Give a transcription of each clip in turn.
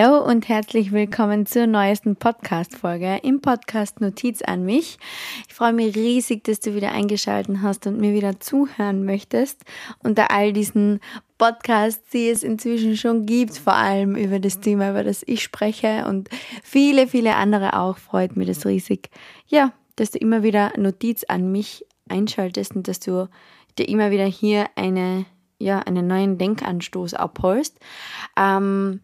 Hallo und herzlich willkommen zur neuesten Podcast-Folge im Podcast Notiz an mich. Ich freue mich riesig, dass du wieder eingeschaltet hast und mir wieder zuhören möchtest. Unter all diesen Podcasts, die es inzwischen schon gibt, vor allem über das Thema, über das ich spreche und viele, viele andere auch, freut mich das riesig. Ja, dass du immer wieder Notiz an mich einschaltest und dass du dir immer wieder hier eine, ja, einen neuen Denkanstoß abholst. Ähm,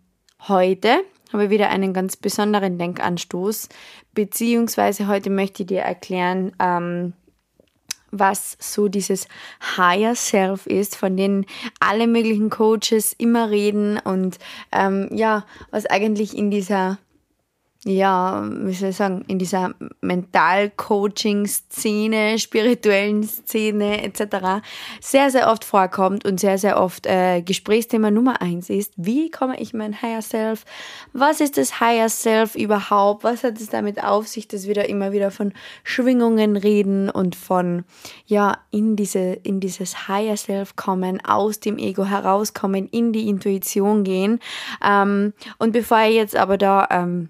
Heute habe ich wieder einen ganz besonderen Denkanstoß, beziehungsweise heute möchte ich dir erklären, ähm, was so dieses Higher Self ist, von denen alle möglichen Coaches immer reden und ähm, ja, was eigentlich in dieser ja, wie soll ich sagen, in dieser Mental-Coaching-Szene, spirituellen Szene etc. sehr, sehr oft vorkommt und sehr, sehr oft äh, Gesprächsthema Nummer eins ist, wie komme ich mein Higher Self? Was ist das Higher Self überhaupt? Was hat es damit auf sich, dass wir da immer wieder von Schwingungen reden und von, ja, in diese, in dieses Higher Self kommen, aus dem Ego herauskommen, in die Intuition gehen. Ähm, und bevor ich jetzt aber da, ähm,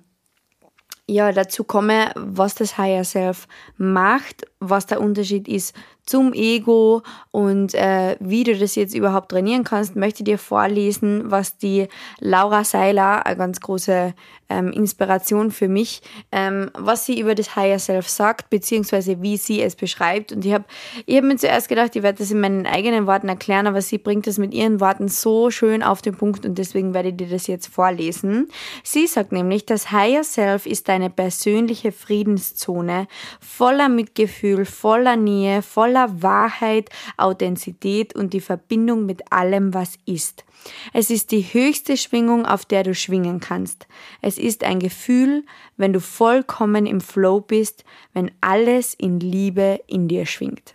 ja, dazu komme, was das Higher Self macht, was der Unterschied ist zum Ego und äh, wie du das jetzt überhaupt trainieren kannst, möchte ich dir vorlesen, was die Laura Seiler, eine ganz große ähm, Inspiration für mich, ähm, was sie über das Higher Self sagt, beziehungsweise wie sie es beschreibt. Und ich habe ich hab mir zuerst gedacht, ich werde das in meinen eigenen Worten erklären, aber sie bringt das mit ihren Worten so schön auf den Punkt und deswegen werde ich dir das jetzt vorlesen. Sie sagt nämlich, das Higher Self ist deine persönliche Friedenszone, voller Mitgefühl, voller Nähe, voller voller Wahrheit, Authentizität und die Verbindung mit allem, was ist. Es ist die höchste Schwingung, auf der du schwingen kannst. Es ist ein Gefühl, wenn du vollkommen im Flow bist, wenn alles in Liebe in dir schwingt.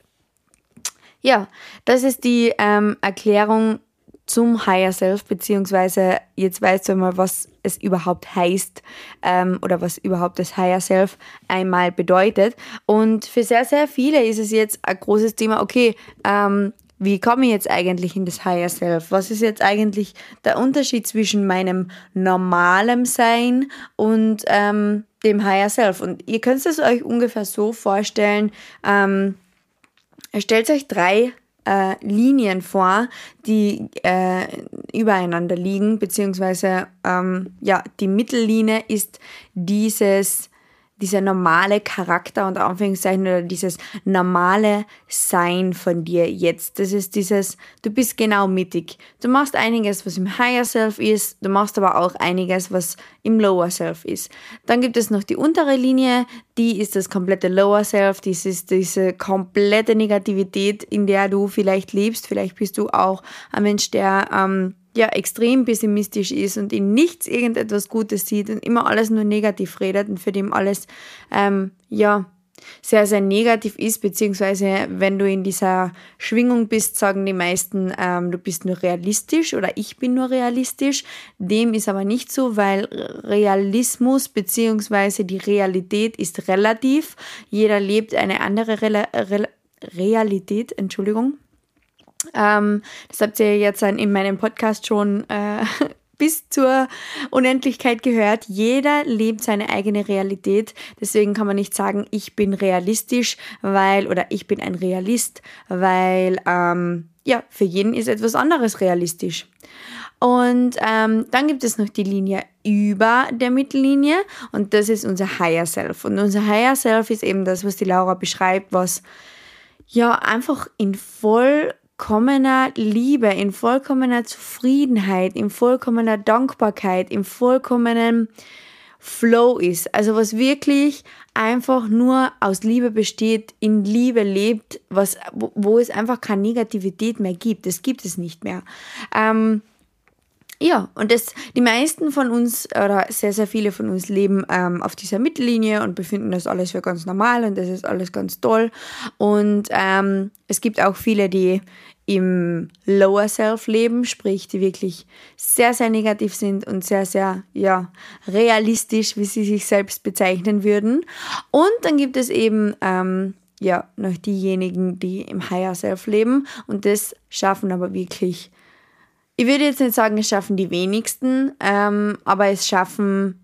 Ja, das ist die ähm, Erklärung zum Higher Self, beziehungsweise jetzt weißt du mal, was es überhaupt heißt ähm, oder was überhaupt das Higher Self einmal bedeutet. Und für sehr, sehr viele ist es jetzt ein großes Thema, okay, ähm, wie komme ich jetzt eigentlich in das Higher Self? Was ist jetzt eigentlich der Unterschied zwischen meinem normalen Sein und ähm, dem Higher Self? Und ihr könnt es euch ungefähr so vorstellen, ähm, stellt euch drei äh, Linien vor, die äh, übereinander liegen, beziehungsweise ähm, ja, die Mittellinie ist dieses dieser normale Charakter und Anführungszeichen oder dieses normale Sein von dir jetzt. Das ist dieses, du bist genau mittig. Du machst einiges, was im Higher Self ist, du machst aber auch einiges, was im Lower Self ist. Dann gibt es noch die untere Linie, die ist das komplette Lower Self, das ist diese komplette Negativität, in der du vielleicht lebst. Vielleicht bist du auch ein Mensch, der ähm, ja extrem pessimistisch ist und in nichts irgendetwas Gutes sieht und immer alles nur negativ redet und für dem alles ähm, ja sehr, sehr negativ ist, beziehungsweise wenn du in dieser Schwingung bist, sagen die meisten, ähm, du bist nur realistisch oder ich bin nur realistisch. Dem ist aber nicht so, weil Realismus beziehungsweise die Realität ist relativ. Jeder lebt eine andere Re Re Realität, Entschuldigung. Ähm, das habt ihr jetzt in meinem Podcast schon äh, bis zur Unendlichkeit gehört. Jeder lebt seine eigene Realität. Deswegen kann man nicht sagen, ich bin realistisch, weil oder ich bin ein Realist, weil ähm, ja für jeden ist etwas anderes realistisch. Und ähm, dann gibt es noch die Linie über der Mittellinie und das ist unser Higher Self. Und unser Higher Self ist eben das, was die Laura beschreibt, was ja einfach in voll vollkommener Liebe, in vollkommener Zufriedenheit, in vollkommener Dankbarkeit, in vollkommenen Flow ist. Also was wirklich einfach nur aus Liebe besteht, in Liebe lebt, was, wo, wo es einfach keine Negativität mehr gibt. Das gibt es nicht mehr. Ähm, ja, und das, die meisten von uns oder sehr, sehr viele von uns leben ähm, auf dieser Mittellinie und befinden das alles für ganz normal und das ist alles ganz toll. Und ähm, es gibt auch viele, die im Lower Self leben, sprich, die wirklich sehr, sehr negativ sind und sehr, sehr, ja, realistisch, wie sie sich selbst bezeichnen würden. Und dann gibt es eben, ähm, ja, noch diejenigen, die im Higher Self leben und das schaffen aber wirklich ich würde jetzt nicht sagen, es schaffen die wenigsten, ähm, aber es schaffen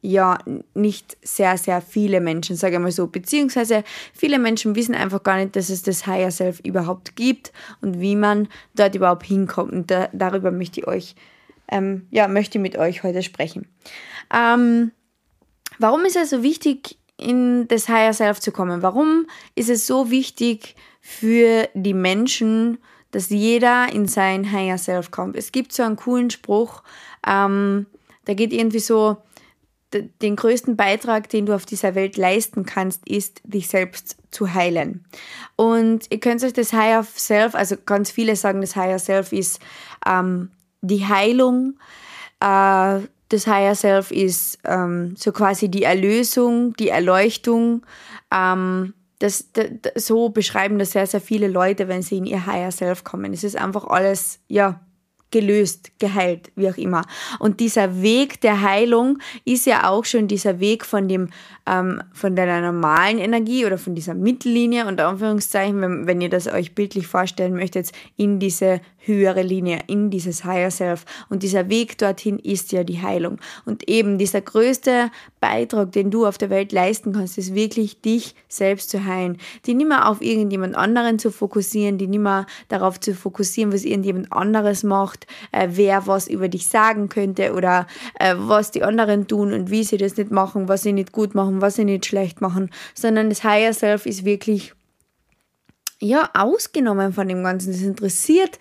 ja nicht sehr, sehr viele Menschen, sage ich mal so. Beziehungsweise viele Menschen wissen einfach gar nicht, dass es das Higher Self überhaupt gibt und wie man dort überhaupt hinkommt. Und da, darüber möchte ich euch, ähm, ja, möchte ich mit euch heute sprechen. Ähm, warum ist es so wichtig, in das Higher Self zu kommen? Warum ist es so wichtig für die Menschen, dass jeder in sein Higher Self kommt? Es gibt so einen coolen Spruch, ähm, da geht irgendwie so, den größten Beitrag, den du auf dieser Welt leisten kannst, ist, dich selbst zu heilen. Und ihr könnt euch das Higher Self, also ganz viele sagen, das Higher Self ist ähm, die Heilung. Äh, das Higher Self ist ähm, so quasi die Erlösung, die Erleuchtung. Ähm, das, das, so beschreiben das sehr, sehr viele Leute, wenn sie in ihr Higher Self kommen. Es ist einfach alles, ja, gelöst, geheilt, wie auch immer. Und dieser Weg der Heilung ist ja auch schon dieser Weg von dem, ähm, von deiner normalen Energie oder von dieser Mittellinie und Anführungszeichen, wenn, wenn ihr das euch bildlich vorstellen möchtet, in diese höhere Linie, in dieses Higher Self. Und dieser Weg dorthin ist ja die Heilung. Und eben dieser größte Beitrag, den du auf der Welt leisten kannst, ist wirklich dich selbst zu heilen. Die nicht mehr auf irgendjemand anderen zu fokussieren, die nicht mehr darauf zu fokussieren, was irgendjemand anderes macht, äh, wer was über dich sagen könnte oder äh, was die anderen tun und wie sie das nicht machen, was sie nicht gut machen, was sie nicht schlecht machen, sondern das Higher Self ist wirklich ja, ausgenommen von dem Ganzen. Das interessiert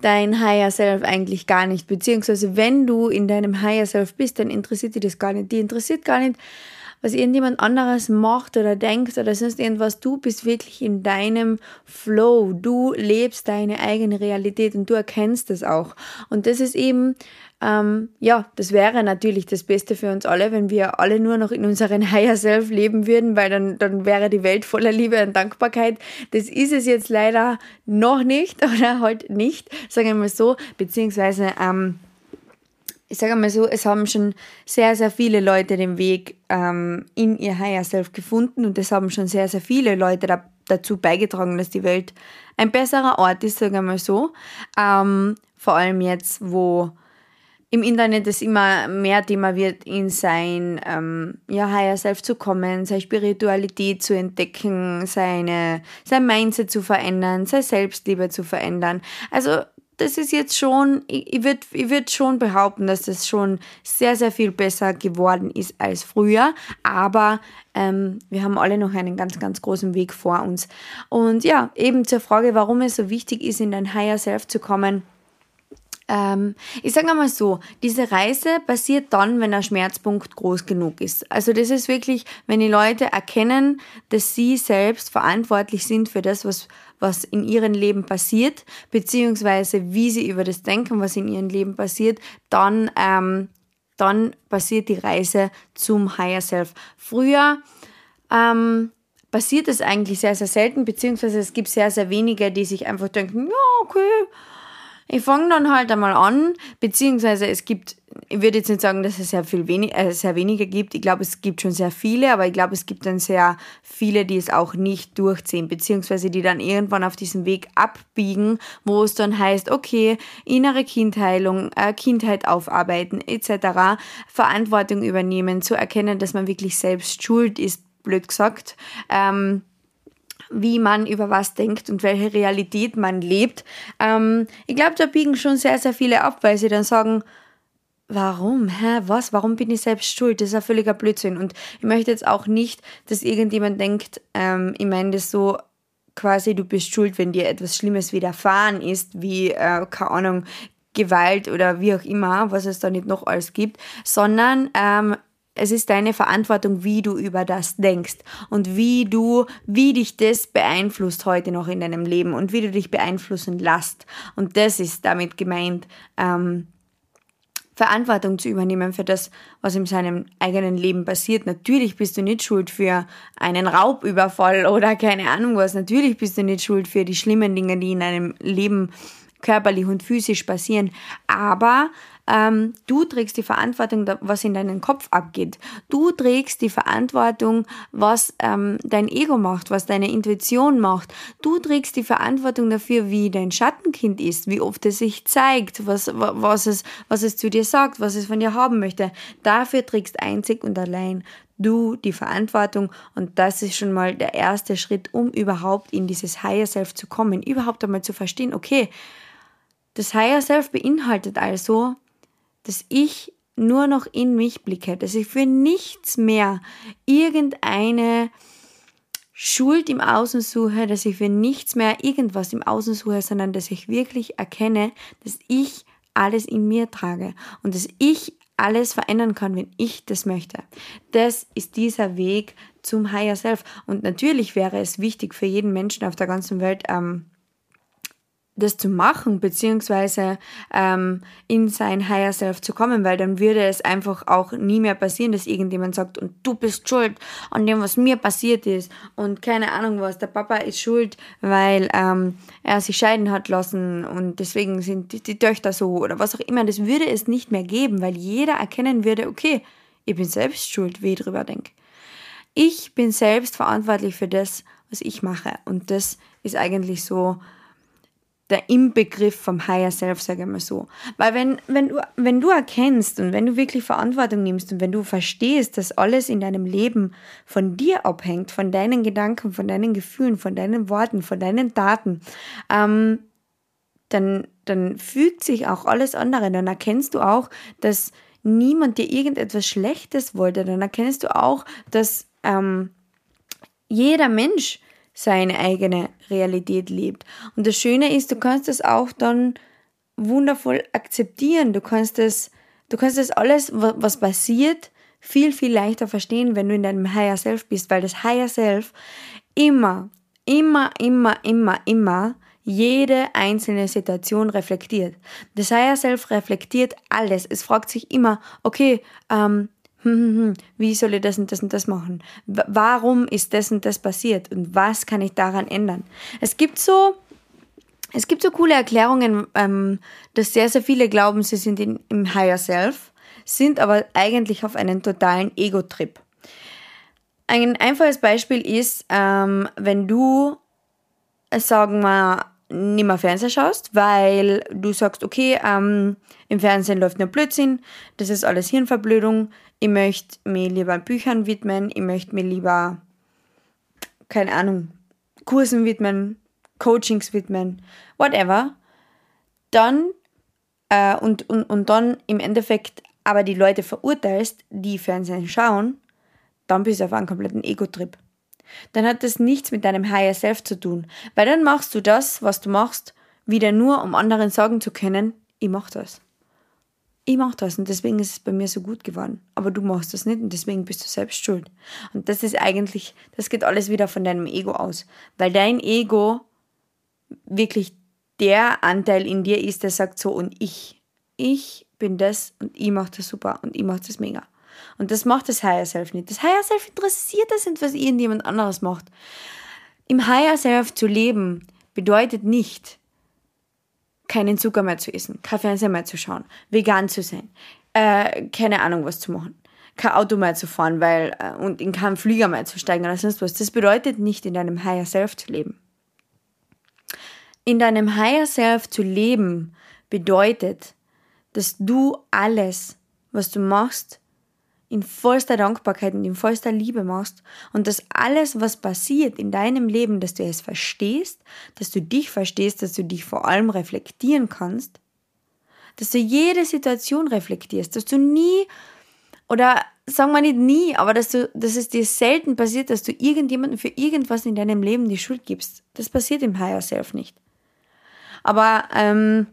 dein Higher Self eigentlich gar nicht. Beziehungsweise, wenn du in deinem Higher Self bist, dann interessiert dich das gar nicht. Die interessiert gar nicht, was irgendjemand anderes macht oder denkt oder sonst irgendwas. Du bist wirklich in deinem Flow. Du lebst deine eigene Realität und du erkennst das auch. Und das ist eben ähm, ja, das wäre natürlich das Beste für uns alle, wenn wir alle nur noch in unseren Higher Self leben würden, weil dann, dann wäre die Welt voller Liebe und Dankbarkeit. Das ist es jetzt leider noch nicht oder halt nicht, sagen wir mal so, beziehungsweise, ähm, ich sage mal so, es haben schon sehr, sehr viele Leute den Weg ähm, in ihr Higher Self gefunden und es haben schon sehr, sehr viele Leute da, dazu beigetragen, dass die Welt ein besserer Ort ist, sagen wir mal so. Ähm, vor allem jetzt, wo im Internet es immer mehr Thema wird, in sein ähm, ja, Higher Self zu kommen, seine Spiritualität zu entdecken, seine, sein Mindset zu verändern, seine Selbstliebe zu verändern. Also das ist jetzt schon, ich, ich würde ich würd schon behaupten, dass das schon sehr, sehr viel besser geworden ist als früher. Aber ähm, wir haben alle noch einen ganz, ganz großen Weg vor uns. Und ja, eben zur Frage, warum es so wichtig ist, in dein Higher Self zu kommen ähm, ich sage einmal so, diese Reise passiert dann, wenn der Schmerzpunkt groß genug ist. Also das ist wirklich, wenn die Leute erkennen, dass sie selbst verantwortlich sind für das, was, was in ihrem Leben passiert, beziehungsweise wie sie über das denken, was in ihrem Leben passiert, dann, ähm, dann passiert die Reise zum Higher Self. Früher ähm, passiert es eigentlich sehr, sehr selten, beziehungsweise es gibt sehr, sehr wenige, die sich einfach denken, ja, okay, ich fange dann halt einmal an, beziehungsweise es gibt, ich würde jetzt nicht sagen, dass es sehr viel wenig, äh, sehr weniger gibt. Ich glaube, es gibt schon sehr viele, aber ich glaube, es gibt dann sehr viele, die es auch nicht durchziehen, beziehungsweise die dann irgendwann auf diesem Weg abbiegen, wo es dann heißt, okay, innere Kindheilung, äh, Kindheit aufarbeiten etc., Verantwortung übernehmen, zu erkennen, dass man wirklich selbst schuld ist, blöd gesagt. Ähm, wie man über was denkt und welche Realität man lebt. Ähm, ich glaube, da biegen schon sehr, sehr viele ab, weil sie dann sagen, warum? Hä? Was? Warum bin ich selbst schuld? Das ist ein völliger Blödsinn. Und ich möchte jetzt auch nicht, dass irgendjemand denkt, ähm, ich meine das so quasi, du bist schuld, wenn dir etwas Schlimmes widerfahren ist, wie, äh, keine Ahnung, Gewalt oder wie auch immer, was es da nicht noch alles gibt, sondern ähm, es ist deine Verantwortung, wie du über das denkst und wie du, wie dich das beeinflusst heute noch in deinem Leben und wie du dich beeinflussen lässt. Und das ist damit gemeint, ähm, Verantwortung zu übernehmen für das, was in seinem eigenen Leben passiert. Natürlich bist du nicht schuld für einen Raubüberfall oder keine Ahnung was. Natürlich bist du nicht schuld für die schlimmen Dinge, die in deinem Leben körperlich und physisch passieren. Aber Ähm, du trägst die Verantwortung, was in deinem Kopf abgeht. Du trägst die Verantwortung, was ähm, dein Ego macht, was deine Intuition macht. Du trägst die Verantwortung dafür, wie dein Schattenkind ist, wie oft es sich zeigt, was, was, es, was es zu dir sagt, was es von dir haben möchte. Dafür trägst einzig und allein du die Verantwortung und das ist schon mal der erste Schritt, um überhaupt in dieses Higher Self zu kommen, überhaupt einmal zu verstehen, okay, das Higher Self beinhaltet also, dass ich nur noch in mich blicke, dass ich für nichts mehr irgendeine Schuld im Außen suche, dass ich für nichts mehr irgendwas im Außen suche, sondern dass ich wirklich erkenne, dass ich alles in mir trage und dass ich alles verändern kann, wenn ich das möchte. Das ist dieser Weg zum Higher Self. Und natürlich wäre es wichtig für jeden Menschen auf der ganzen Welt, ähm, das zu machen, beziehungsweise ähm, in sein Higher Self zu kommen, weil dann würde es einfach auch nie mehr passieren, dass irgendjemand sagt, und du bist schuld an dem, was mir passiert ist. Und keine Ahnung was, der Papa ist schuld, weil ähm, er sich scheiden hat lassen und deswegen sind die, die Töchter so oder was auch immer, das würde es nicht mehr geben, weil jeder erkennen würde, okay, ich bin selbst schuld, wie ich drüber denke. Ich bin selbst verantwortlich für das, was ich mache. Und das ist eigentlich so der Inbegriff vom Higher Self, sage ich mal so. Weil wenn, wenn, du, wenn du erkennst und wenn du wirklich Verantwortung nimmst und wenn du verstehst, dass alles in deinem Leben von dir abhängt, von deinen Gedanken, von deinen Gefühlen, von deinen Worten, von deinen Daten, ähm, dann, dann fügt sich auch alles andere. Dann erkennst du auch, dass niemand dir irgendetwas Schlechtes wollte. Dann erkennst du auch, dass ähm, jeder Mensch seine eigene Realität lebt. Und das Schöne ist, du kannst das auch dann wundervoll akzeptieren. Du kannst das, du kannst das alles, was passiert, viel, viel leichter verstehen, wenn du in deinem Higher Self bist, weil das Higher Self immer, immer, immer, immer, immer jede einzelne Situation reflektiert. Das Higher Self reflektiert alles. Es fragt sich immer, okay, ähm, hm, hm, hm, wie soll ich das und das und das machen? Warum ist das und das passiert? Und was kann ich daran ändern? Es gibt so, es gibt so coole Erklärungen, ähm, dass sehr, sehr viele glauben, sie sind in, im Higher Self, sind aber eigentlich auf einen totalen Ego-Trip. Ein einfaches Beispiel ist, ähm, wenn du, äh, sagen wir, nicht mehr Fernseher schaust, weil du sagst, okay, ähm, im Fernsehen läuft nur Blödsinn, das ist alles Hirnverblödung, ich möchte mir lieber Büchern widmen, ich möchte mir lieber, keine Ahnung, Kursen widmen, Coachings widmen, whatever, dann äh, und, und, und dann im Endeffekt aber die Leute verurteilst, die Fernsehen schauen, dann bist du auf einem kompletten Ego-Trip dann hat das nichts mit deinem Higher Self zu tun. Weil dann machst du das, was du machst, wieder nur, um anderen sagen zu können, ich mach das. Ich mach das und deswegen ist es bei mir so gut geworden. Aber du machst das nicht und deswegen bist du selbst schuld. Und das ist eigentlich, das geht alles wieder von deinem Ego aus. Weil dein Ego wirklich der Anteil in dir ist, der sagt so und ich, ich bin das und ich mach das super und ich mach das mega. Und das macht das Higher Self nicht. Das Higher Self interessiert das nicht, was irgendjemand anderes macht. Im Higher Self zu leben bedeutet nicht, keinen Zucker mehr zu essen, kein Fernseher mehr zu schauen, vegan zu sein, äh, keine Ahnung was zu machen, kein Auto mehr zu fahren weil, äh, und in keinen Flieger mehr zu steigen oder sonst was. Das bedeutet nicht, in deinem Higher Self zu leben. In deinem Higher Self zu leben bedeutet, dass du alles, was du machst, in vollster Dankbarkeit und in vollster Liebe machst und dass alles, was passiert in deinem Leben, dass du es verstehst, dass du dich verstehst, dass du dich vor allem reflektieren kannst, dass du jede Situation reflektierst, dass du nie oder sagen wir nicht nie, aber dass, du, dass es dir selten passiert, dass du irgendjemandem für irgendwas in deinem Leben die Schuld gibst. Das passiert im Higher Self nicht. Aber ähm,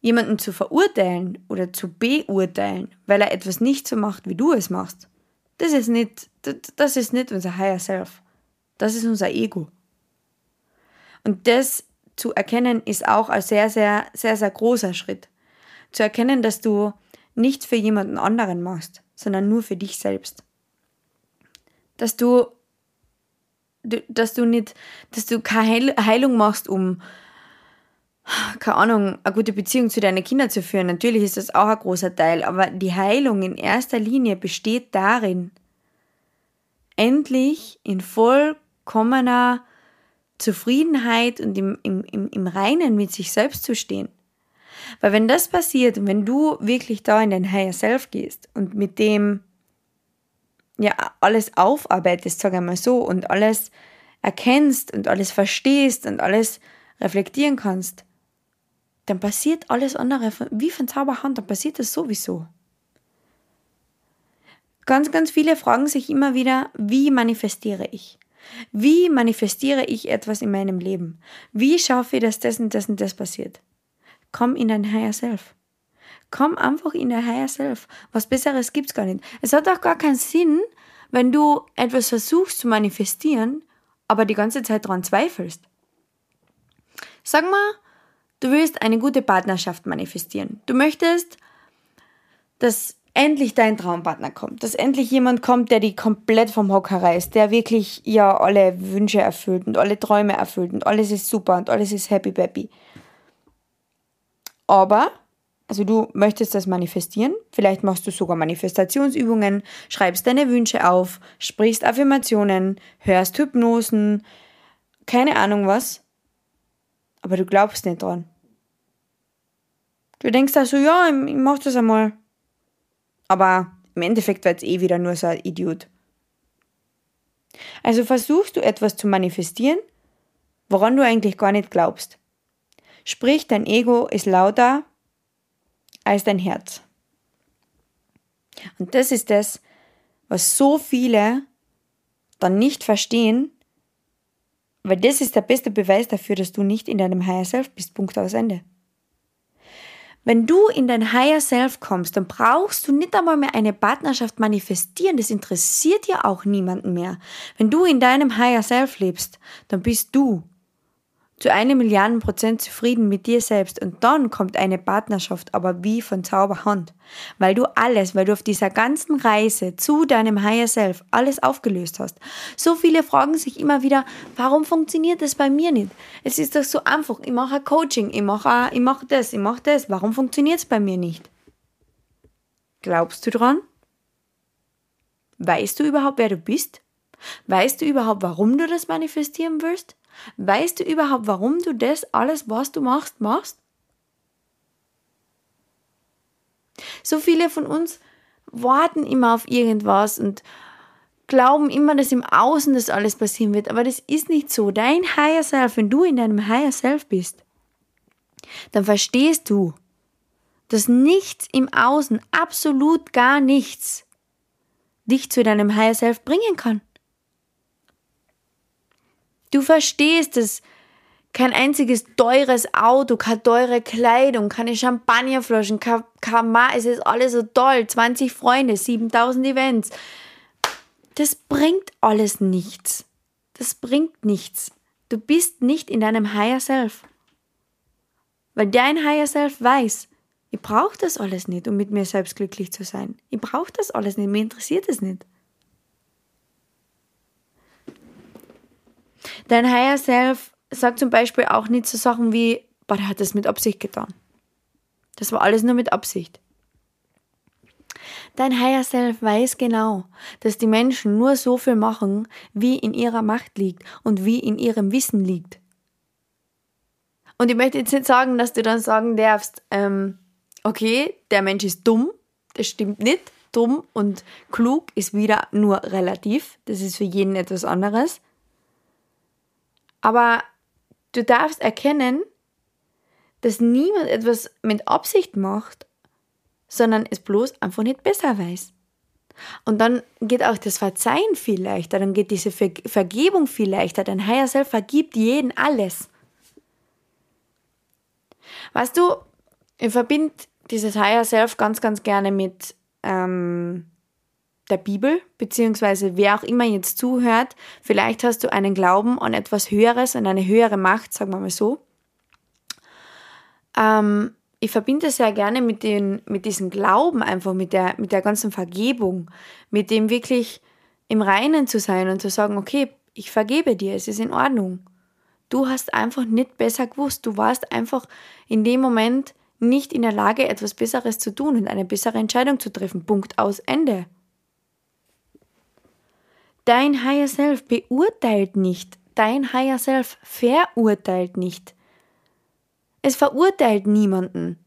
jemanden zu verurteilen oder zu beurteilen, weil er etwas nicht so macht, wie du es machst, das ist nicht, das ist nicht unser Higher Self. Das ist unser Ego. Und das zu erkennen ist auch ein sehr, sehr, sehr, sehr großer Schritt. Zu erkennen, dass du nichts für jemanden anderen machst, sondern nur für dich selbst. Dass du, dass du nicht, dass du keine Heilung machst, um keine Ahnung, eine gute Beziehung zu deinen Kindern zu führen. Natürlich ist das auch ein großer Teil, aber die Heilung in erster Linie besteht darin, endlich in vollkommener Zufriedenheit und im, im, im, im Reinen mit sich selbst zu stehen. Weil wenn das passiert und wenn du wirklich da in dein Higher Self gehst und mit dem ja alles aufarbeitest, sag mal so, und alles erkennst und alles verstehst und alles reflektieren kannst, dann passiert alles andere wie von Zauberhand, dann passiert das sowieso. Ganz, ganz viele fragen sich immer wieder, wie manifestiere ich? Wie manifestiere ich etwas in meinem Leben? Wie schaffe ich, dass das und das und das passiert? Komm in dein Higher Self. Komm einfach in dein Higher Self. Was Besseres gibt's gar nicht. Es hat auch gar keinen Sinn, wenn du etwas versuchst zu manifestieren, aber die ganze Zeit daran zweifelst. Sag mal, du willst eine gute Partnerschaft manifestieren. Du möchtest, dass endlich dein Traumpartner kommt, dass endlich jemand kommt, der die komplett vom Hocker reißt, der wirklich ja alle Wünsche erfüllt und alle Träume erfüllt und alles ist super und alles ist happy baby. Aber also du möchtest das manifestieren, vielleicht machst du sogar Manifestationsübungen, schreibst deine Wünsche auf, sprichst Affirmationen, hörst Hypnosen, keine Ahnung was, aber du glaubst nicht dran. Du denkst also, ja, ich mach das einmal. Aber im Endeffekt wird es eh wieder nur so ein Idiot. Also versuchst du etwas zu manifestieren, woran du eigentlich gar nicht glaubst. Sprich, dein Ego ist lauter als dein Herz. Und das ist das, was so viele dann nicht verstehen, weil das ist der beste Beweis dafür, dass du nicht in deinem Higher Self bist. Punkt aus Ende. Wenn du in dein Higher Self kommst, dann brauchst du nicht einmal mehr eine Partnerschaft manifestieren. Das interessiert ja auch niemanden mehr. Wenn du in deinem Higher Self lebst, dann bist du zu einem Milliarden Prozent zufrieden mit dir selbst und dann kommt eine Partnerschaft, aber wie von Zauberhand. Weil du alles, weil du auf dieser ganzen Reise zu deinem Higher Self alles aufgelöst hast. So viele fragen sich immer wieder, warum funktioniert das bei mir nicht? Es ist doch so einfach, ich mache Coaching, ich mache, ich mache das, ich mache das, warum funktioniert es bei mir nicht? Glaubst du dran? Weißt du überhaupt, wer du bist? Weißt du überhaupt, warum du das manifestieren willst? Weißt du überhaupt, warum du das alles, was du machst, machst? So viele von uns warten immer auf irgendwas und glauben immer, dass im Außen das alles passieren wird, aber das ist nicht so. Dein Higher Self, wenn du in deinem Higher Self bist, dann verstehst du, dass nichts im Außen, absolut gar nichts, dich zu deinem Higher Self bringen kann. Du verstehst es. Kein einziges teures Auto, keine teure Kleidung, keine Champagnerflaschen, kein, Ma es ist alles so toll. 20 Freunde, 7000 Events. Das bringt alles nichts. Das bringt nichts. Du bist nicht in deinem Higher Self. Weil dein Higher Self weiß, ich brauche das alles nicht, um mit mir selbst glücklich zu sein. Ich brauche das alles nicht, mir interessiert es nicht. Dein Higher Self sagt zum Beispiel auch nicht so Sachen wie, boah, der hat das mit Absicht getan. Das war alles nur mit Absicht. Dein Higher Self weiß genau, dass die Menschen nur so viel machen, wie in ihrer Macht liegt und wie in ihrem Wissen liegt. Und ich möchte jetzt nicht sagen, dass du dann sagen darfst, ähm, okay, der Mensch ist dumm, das stimmt nicht. Dumm und klug ist wieder nur relativ, das ist für jeden etwas anderes. Aber du darfst erkennen, dass niemand etwas mit Absicht macht, sondern es bloß einfach nicht besser weiß. Und dann geht auch das Verzeihen viel leichter, dann geht diese Ver Vergebung viel leichter. Dein Higher Self vergibt jeden alles. Weißt du, ich verbinde dieses Higher Self ganz, ganz gerne mit ähm, der Bibel, beziehungsweise wer auch immer jetzt zuhört, vielleicht hast du einen Glauben an etwas Höheres, an eine höhere Macht, sagen wir mal so. Ähm, ich verbinde sehr gerne mit, den, mit diesem Glauben einfach, mit der, mit der ganzen Vergebung, mit dem wirklich im Reinen zu sein und zu sagen, okay, ich vergebe dir, es ist in Ordnung. Du hast einfach nicht besser gewusst. Du warst einfach in dem Moment nicht in der Lage, etwas Besseres zu tun und eine bessere Entscheidung zu treffen. Punkt aus Ende. Dein Higher Self beurteilt nicht. Dein Higher Self verurteilt nicht. Es verurteilt niemanden.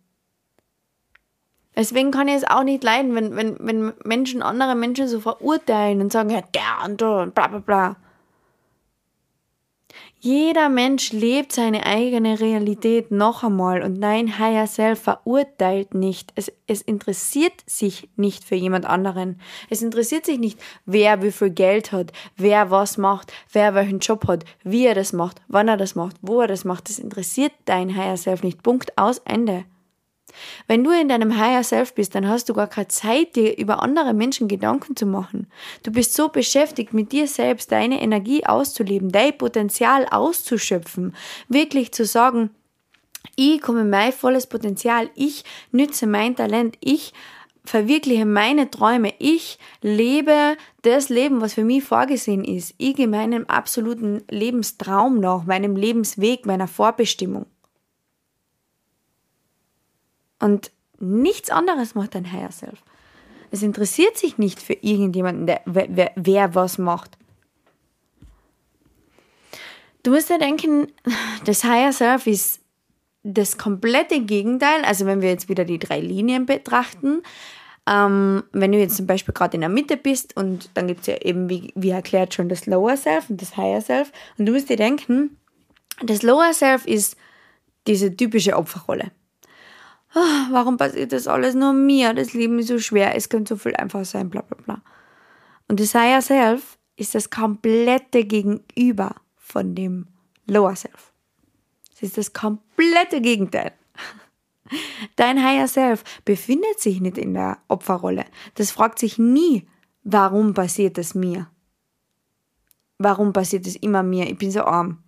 Deswegen kann ich es auch nicht leiden, wenn, wenn, wenn Menschen andere Menschen so verurteilen und sagen, ja, der und der und bla bla bla. Jeder Mensch lebt seine eigene Realität noch einmal und dein Higher Self verurteilt nicht. Es, es interessiert sich nicht für jemand anderen. Es interessiert sich nicht, wer wie viel Geld hat, wer was macht, wer welchen Job hat, wie er das macht, wann er das macht, wo er das macht. Das interessiert dein Higher Self nicht. Punkt aus Ende. Wenn du in deinem Higher Self bist, dann hast du gar keine Zeit, dir über andere Menschen Gedanken zu machen. Du bist so beschäftigt, mit dir selbst deine Energie auszuleben, dein Potenzial auszuschöpfen, wirklich zu sagen, ich komme mein volles Potenzial, ich nütze mein Talent, ich verwirkliche meine Träume, ich lebe das Leben, was für mich vorgesehen ist. Ich gehe meinem absoluten Lebenstraum nach, meinem Lebensweg, meiner Vorbestimmung. Und nichts anderes macht dein Higher Self. Es interessiert sich nicht für irgendjemanden, der, wer, wer was macht. Du musst ja denken, das Higher Self ist das komplette Gegenteil. Also wenn wir jetzt wieder die drei Linien betrachten, ähm, wenn du jetzt zum Beispiel gerade in der Mitte bist und dann gibt es ja eben, wie, wie erklärt schon, das Lower Self und das Higher Self. Und du musst dir denken, das Lower Self ist diese typische Opferrolle warum passiert das alles nur mir? Das Leben ist so schwer, es könnte so viel einfach sein, bla bla bla. Und Desire Self ist das komplette Gegenüber von dem Lower Self. Es ist das komplette Gegenteil. Dein Higher Self befindet sich nicht in der Opferrolle. Das fragt sich nie, warum passiert es mir? Warum passiert es immer mir? Ich bin so arm.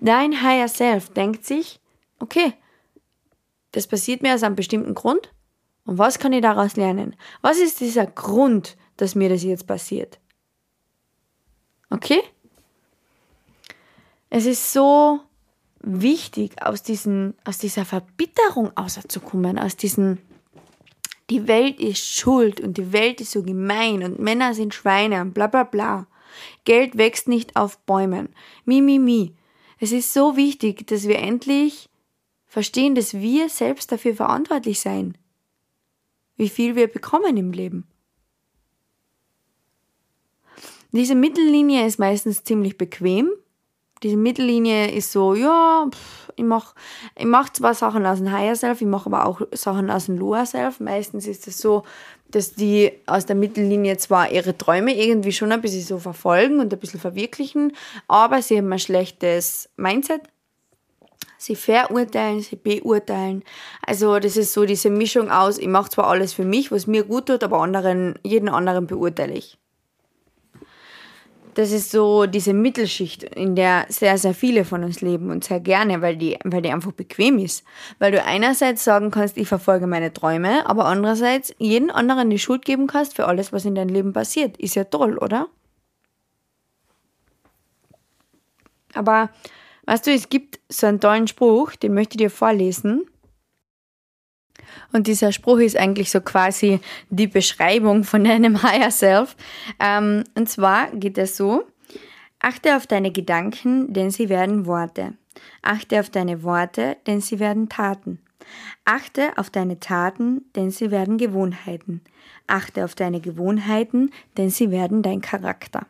Dein Higher Self denkt sich, okay, das passiert mir aus einem bestimmten Grund. Und was kann ich daraus lernen? Was ist dieser Grund, dass mir das jetzt passiert? Okay? Es ist so wichtig, aus, diesen, aus dieser Verbitterung rauszukommen, aus diesen, die Welt ist schuld und die Welt ist so gemein und Männer sind Schweine und bla bla bla. Geld wächst nicht auf Bäumen. Mi, mi, mi. Es ist so wichtig, dass wir endlich verstehen, dass wir selbst dafür verantwortlich sein, wie viel wir bekommen im Leben. Diese Mittellinie ist meistens ziemlich bequem. Diese Mittellinie ist so, ja, ich mache ich mach zwar Sachen aus dem Higher Self, ich mache aber auch Sachen aus dem Lower Self. Meistens ist es so, dass die aus der Mittellinie zwar ihre Träume irgendwie schon ein bisschen so verfolgen und ein bisschen verwirklichen, aber sie haben ein schlechtes Mindset sie verurteilen, sie beurteilen. Also das ist so diese Mischung aus, ich mache zwar alles für mich, was mir gut tut, aber anderen, jeden anderen beurteile ich. Das ist so diese Mittelschicht, in der sehr, sehr viele von uns leben und sehr gerne, weil die, weil die einfach bequem ist. Weil du einerseits sagen kannst, ich verfolge meine Träume, aber andererseits jeden anderen die Schuld geben kannst für alles, was in deinem Leben passiert. Ist ja toll, oder? Aber Weißt du, es gibt so einen tollen Spruch, den möchte ich dir vorlesen. Und dieser Spruch ist eigentlich so quasi die Beschreibung von deinem Higher Self. Ähm, und zwar geht es so, achte auf deine Gedanken, denn sie werden Worte. Achte auf deine Worte, denn sie werden Taten. Achte auf deine Taten, denn sie werden Gewohnheiten. Achte auf deine Gewohnheiten, denn sie werden dein Charakter.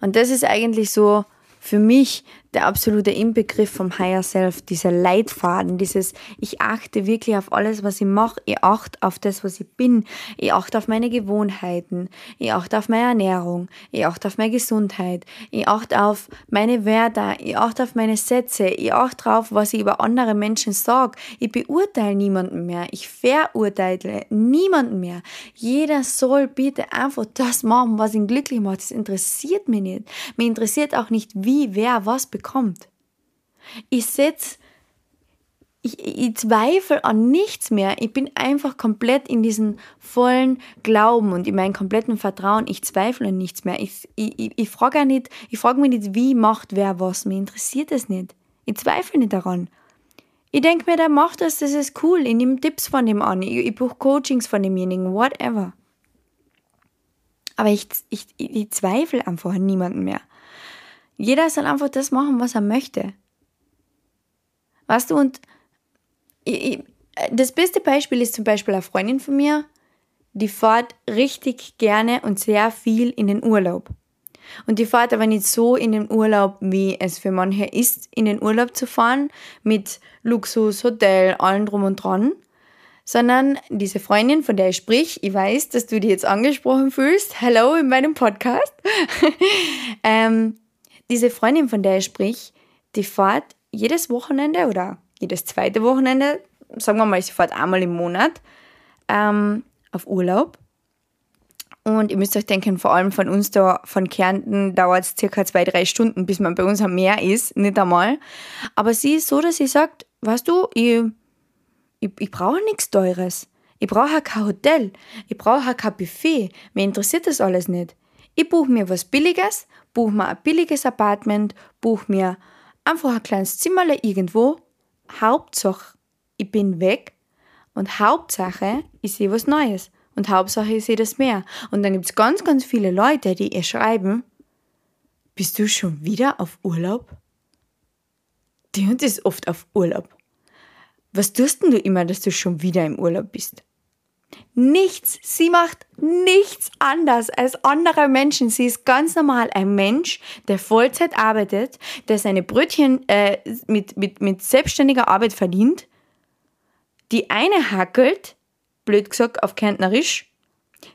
Und das ist eigentlich so für mich der absolute Inbegriff vom Higher Self, dieser Leitfaden, dieses ich achte wirklich auf alles, was ich mache, ich achte auf das, was ich bin, ich achte auf meine Gewohnheiten, ich achte auf meine Ernährung, ich achte auf meine Gesundheit, ich achte auf meine Werte, ich achte auf meine Sätze, ich achte darauf, was ich über andere Menschen sage. Ich beurteile niemanden mehr, ich verurteile niemanden mehr. Jeder soll bitte einfach das machen, was ihn glücklich macht. Das interessiert mich nicht. Mir interessiert auch nicht, wie, wer, was bekommt kommt. Ich setze ich, ich zweifle an nichts mehr. Ich bin einfach komplett in diesem vollen Glauben und in meinem kompletten Vertrauen. Ich zweifle an nichts mehr. Ich, ich, ich, frage nicht, ich frage mich nicht, wie macht wer was. Mir interessiert es nicht. Ich zweifle nicht daran. Ich denke mir, der macht das, das ist cool. Ich nehme Tipps von dem an. Ich, ich buche Coachings von demjenigen, whatever. Aber ich, ich, ich zweifle einfach an niemanden mehr. Jeder soll einfach das machen, was er möchte. Weißt du, und ich, das beste Beispiel ist zum Beispiel eine Freundin von mir, die fährt richtig gerne und sehr viel in den Urlaub. Und die fährt aber nicht so in den Urlaub, wie es für manche ist, in den Urlaub zu fahren, mit Luxus, Hotel, allem drum und dran, sondern diese Freundin, von der ich sprich, ich weiß, dass du die jetzt angesprochen fühlst, hello in meinem Podcast, ähm, diese Freundin, von der ich sprich, die fährt jedes Wochenende oder jedes zweite Wochenende, sagen wir mal, sie fährt einmal im Monat ähm, auf Urlaub. Und ihr müsst euch denken, vor allem von uns da, von Kärnten, dauert es circa zwei, drei Stunden, bis man bei uns am Meer ist, nicht einmal. Aber sie ist so, dass sie sagt, weißt du, ich, ich, ich brauche nichts Teures. Ich brauche kein Hotel. Ich brauche kein Buffet. Mir interessiert das alles nicht. Ich buche mir was Billiges, buche mir ein billiges Apartment, buche mir einfach ein kleines Zimmerle irgendwo Hauptsache, ich bin weg und Hauptsache, ich sehe was Neues. Und Hauptsache, ich sehe das Meer. Und dann gibt es ganz, ganz viele Leute, die ihr schreiben, bist du schon wieder auf Urlaub? Die Hund ist oft auf Urlaub. Was tust denn du immer, dass du schon wieder im Urlaub bist? Nichts. Sie macht nichts anders als andere Menschen. Sie ist ganz normal ein Mensch, der Vollzeit arbeitet, der seine Brötchen äh, mit, mit, mit selbstständiger Arbeit verdient. Die eine hackelt, blöd gesagt auf Kärntnerisch,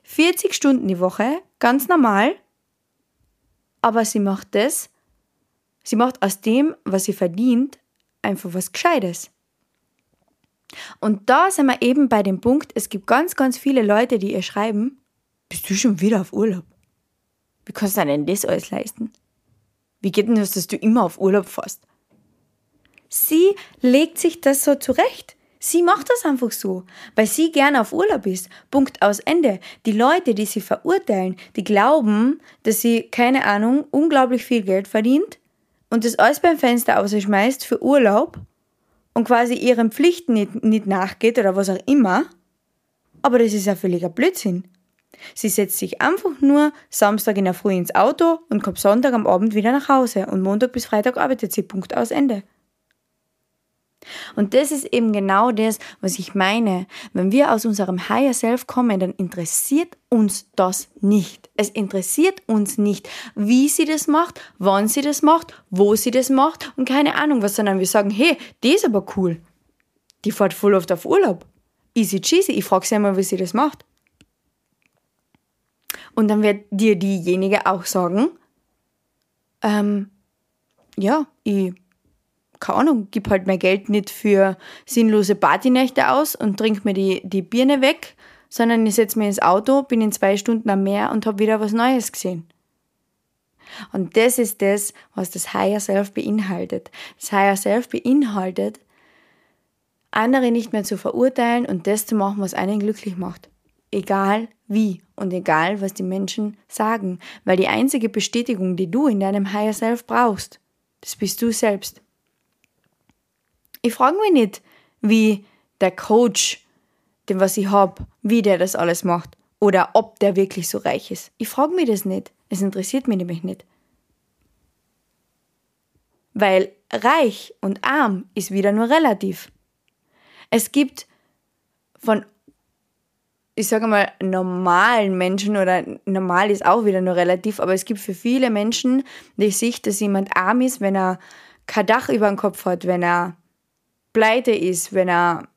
40 Stunden die Woche, ganz normal. Aber sie macht das, sie macht aus dem, was sie verdient, einfach was Gescheites. Und da sind wir eben bei dem Punkt, es gibt ganz, ganz viele Leute, die ihr schreiben, bist du schon wieder auf Urlaub? Wie kannst du denn das alles leisten? Wie geht denn das, dass du immer auf Urlaub fährst? Sie legt sich das so zurecht. Sie macht das einfach so, weil sie gerne auf Urlaub ist. Punkt aus Ende. Die Leute, die sie verurteilen, die glauben, dass sie, keine Ahnung, unglaublich viel Geld verdient und das alles beim Fenster ausschmeißt für Urlaub und quasi ihren Pflichten nicht, nicht nachgeht oder was auch immer. Aber das ist ein völliger Blödsinn. Sie setzt sich einfach nur Samstag in der Früh ins Auto und kommt Sonntag am Abend wieder nach Hause und Montag bis Freitag arbeitet sie. Punkt aus Ende. Und das ist eben genau das, was ich meine. Wenn wir aus unserem Higher Self kommen, dann interessiert uns das nicht. Es interessiert uns nicht, wie sie das macht, wann sie das macht, wo sie das macht und keine Ahnung was, sondern wir sagen, hey, die ist aber cool. Die fährt voll oft auf Urlaub. Easy cheesy. Ich frage sie einmal, wie sie das macht. Und dann wird dir diejenige auch sagen, ähm, ja, ich keine Ahnung, gib halt mein Geld nicht für sinnlose Partynächte aus und trink mir die, die Birne weg, sondern ich setze mich ins Auto, bin in zwei Stunden am Meer und habe wieder was Neues gesehen. Und das ist das, was das Higher Self beinhaltet. Das Higher Self beinhaltet, andere nicht mehr zu verurteilen und das zu machen, was einen glücklich macht. Egal wie und egal, was die Menschen sagen. Weil die einzige Bestätigung, die du in deinem Higher Self brauchst, das bist du selbst. Ich frage mich nicht, wie der Coach, den was ich habe, wie der das alles macht oder ob der wirklich so reich ist. Ich frage mich das nicht. Es interessiert mich nämlich nicht. Weil reich und arm ist wieder nur relativ. Es gibt von, ich sage mal, normalen Menschen oder normal ist auch wieder nur relativ, aber es gibt für viele Menschen die Sicht, dass jemand arm ist, wenn er kein Dach über dem Kopf hat, wenn er pleite ist, wenn er,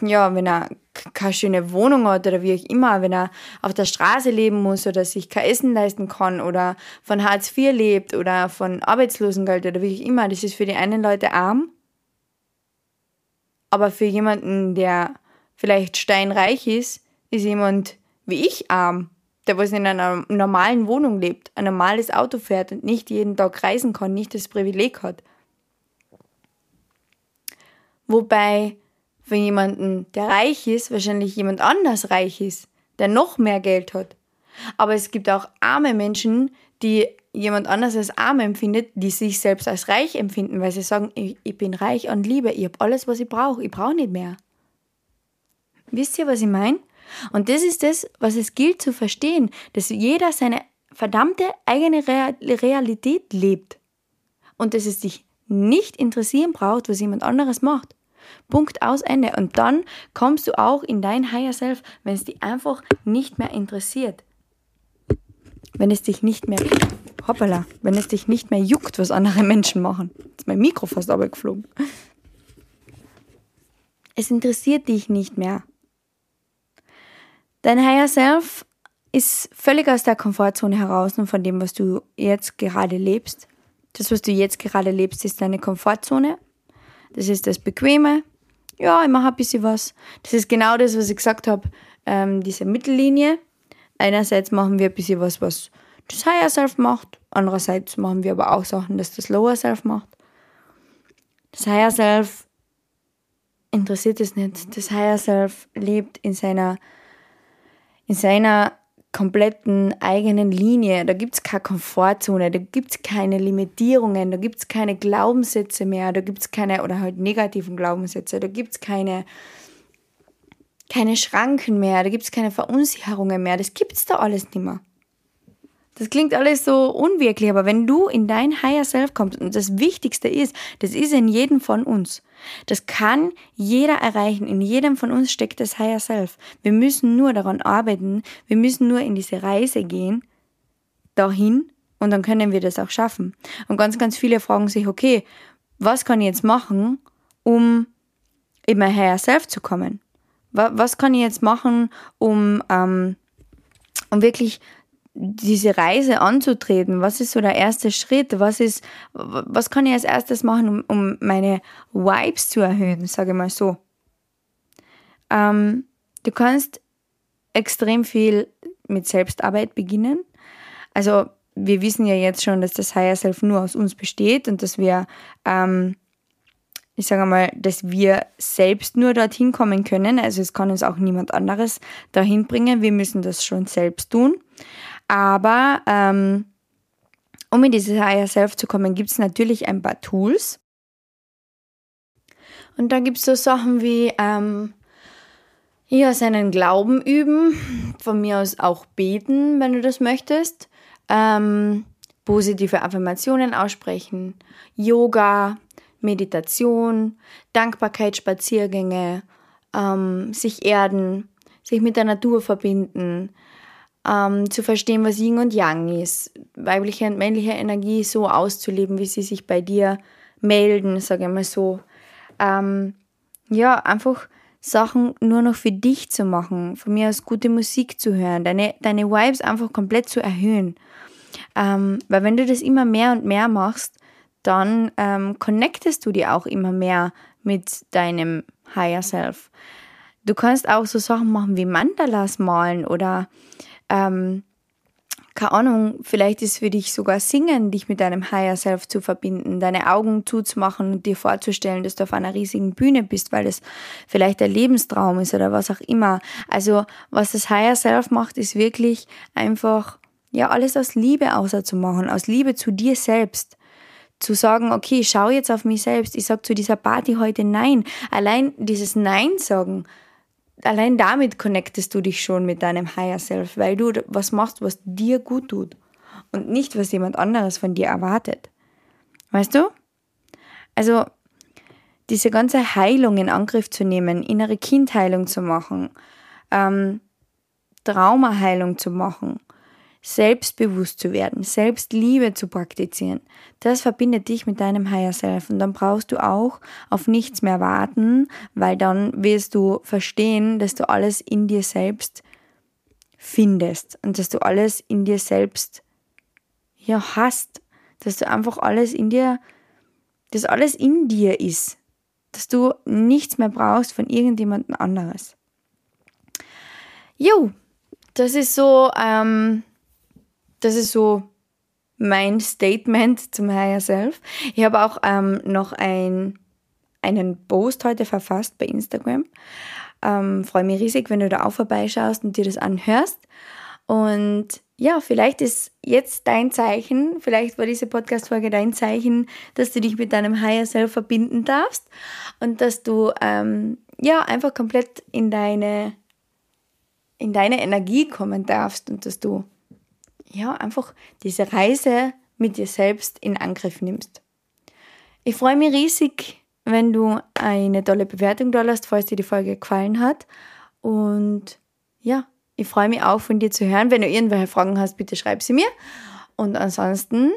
ja, wenn er keine schöne Wohnung hat oder wie auch immer, wenn er auf der Straße leben muss oder sich kein Essen leisten kann oder von Hartz IV lebt oder von Arbeitslosengeld oder wie auch immer, das ist für die einen Leute arm. Aber für jemanden, der vielleicht steinreich ist, ist jemand wie ich arm, der was in einer normalen Wohnung lebt, ein normales Auto fährt und nicht jeden Tag reisen kann, nicht das Privileg hat. Wobei für jemanden, der reich ist, wahrscheinlich jemand anders reich ist, der noch mehr Geld hat. Aber es gibt auch arme Menschen, die jemand anders als arm empfindet, die sich selbst als reich empfinden, weil sie sagen, ich, ich bin reich an Liebe, ich habe alles, was ich brauche, ich brauche nicht mehr. Wisst ihr, was ich meine? Und das ist das, was es gilt zu verstehen, dass jeder seine verdammte eigene Realität lebt und dass es dich nicht interessieren braucht, was jemand anderes macht. Punkt aus Ende. Und dann kommst du auch in dein Higher Self, wenn es dich einfach nicht mehr interessiert. Wenn es dich nicht mehr, hoppala, wenn es dich nicht mehr juckt, was andere Menschen machen. Jetzt ist mein Mikro fast geflogen. Es interessiert dich nicht mehr. Dein Higher Self ist völlig aus der Komfortzone heraus und von dem, was du jetzt gerade lebst. Das, was du jetzt gerade lebst, ist deine Komfortzone. Das ist das Bequeme. Ja, ich mache ein bisschen was. Das ist genau das, was ich gesagt habe, ähm, diese Mittellinie. Einerseits machen wir ein bisschen was, was das Higher Self macht. Andererseits machen wir aber auch Sachen, das das Lower Self macht. Das Higher Self interessiert es nicht. Das Higher Self lebt in seiner, in seiner kompletten eigenen Linie. Da gibt es keine Komfortzone, da gibt es keine Limitierungen, da gibt es keine Glaubenssätze mehr, da gibt es keine, oder halt negativen Glaubenssätze, da gibt es keine, keine Schranken mehr, da gibt es keine Verunsicherungen mehr, das gibt es da alles nicht mehr. Das klingt alles so unwirklich, aber wenn du in dein Higher Self kommst und das Wichtigste ist, das ist in jedem von uns. Das kann jeder erreichen. In jedem von uns steckt das Higher Self. Wir müssen nur daran arbeiten. Wir müssen nur in diese Reise gehen, dahin, und dann können wir das auch schaffen. Und ganz, ganz viele fragen sich, okay, was kann ich jetzt machen, um in mein Higher Self zu kommen? Was kann ich jetzt machen, um, ähm, um wirklich diese Reise anzutreten? Was ist so der erste Schritt? Was ist, was kann ich als erstes machen, um, um meine Vibes zu erhöhen, sage ich mal so? Ähm, du kannst extrem viel mit Selbstarbeit beginnen. Also wir wissen ja jetzt schon, dass das Higher Self nur aus uns besteht und dass wir, ähm, ich sage mal, dass wir selbst nur dorthin kommen können. Also es kann uns auch niemand anderes dahin bringen. Wir müssen das schon selbst tun. Aber ähm, um in dieses Higher Self zu kommen, gibt es natürlich ein paar Tools. Und da gibt es so Sachen wie ähm, ja, seinen Glauben üben, von mir aus auch beten, wenn du das möchtest, ähm, positive Affirmationen aussprechen, Yoga, Meditation, Dankbarkeitsspaziergänge, ähm, sich erden, sich mit der Natur verbinden, ähm, zu verstehen, was Yin und Yang ist, weibliche und männliche Energie so auszuleben, wie sie sich bei dir melden, sage ich mal so. Ähm, ja, einfach Sachen nur noch für dich zu machen, von mir aus gute Musik zu hören, deine, deine Vibes einfach komplett zu erhöhen. Ähm, weil wenn du das immer mehr und mehr machst, dann ähm, connectest du dir auch immer mehr mit deinem Higher Self. Du kannst auch so Sachen machen wie Mandalas malen oder ähm, keine Ahnung, vielleicht ist für dich sogar Singen, dich mit deinem Higher Self zu verbinden, deine Augen zuzumachen und dir vorzustellen, dass du auf einer riesigen Bühne bist, weil es vielleicht der Lebenstraum ist oder was auch immer. Also, was das Higher Self macht, ist wirklich einfach, ja, alles aus Liebe außer zu machen, aus Liebe zu dir selbst. Zu sagen, okay, schau jetzt auf mich selbst, ich sag zu dieser Party heute Nein. Allein dieses Nein sagen, allein damit connectest du dich schon mit deinem Higher Self, weil du was machst, was dir gut tut und nicht, was jemand anderes von dir erwartet. Weißt du? Also, diese ganze Heilung in Angriff zu nehmen, innere Kindheilung zu machen, ähm, Traumaheilung zu machen, selbstbewusst zu werden, Selbstliebe zu praktizieren. Das verbindet dich mit deinem Higher Self und dann brauchst du auch auf nichts mehr warten, weil dann wirst du verstehen, dass du alles in dir selbst findest und dass du alles in dir selbst ja hast, dass du einfach alles in dir, dass alles in dir ist, dass du nichts mehr brauchst von irgendjemandem anderes. Jo, das ist so ähm, das ist so mein Statement zum Higher Self. Ich habe auch ähm, noch ein, einen Post heute verfasst bei Instagram. Ähm, Freue mich riesig, wenn du da auch vorbeischaust und dir das anhörst. Und ja, vielleicht ist jetzt dein Zeichen, vielleicht war diese Podcast-Folge dein Zeichen, dass du dich mit deinem Higher Self verbinden darfst und dass du ähm, ja einfach komplett in deine, in deine Energie kommen darfst und dass du ja einfach diese Reise mit dir selbst in Angriff nimmst. Ich freue mich riesig, wenn du eine tolle Bewertung da lässt, falls dir die Folge gefallen hat. Und ja, ich freue mich auch von dir zu hören. Wenn du irgendwelche Fragen hast, bitte schreib sie mir. Und ansonsten,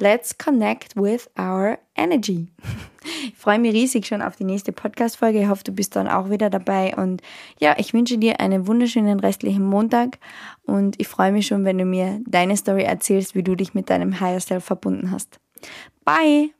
let's connect with our energy. Ich freue mich riesig schon auf die nächste Podcast-Folge. Ich hoffe, du bist dann auch wieder dabei. Und ja, ich wünsche dir einen wunderschönen restlichen Montag. Und ich freue mich schon, wenn du mir deine Story erzählst, wie du dich mit deinem Higher Self verbunden hast. Bye!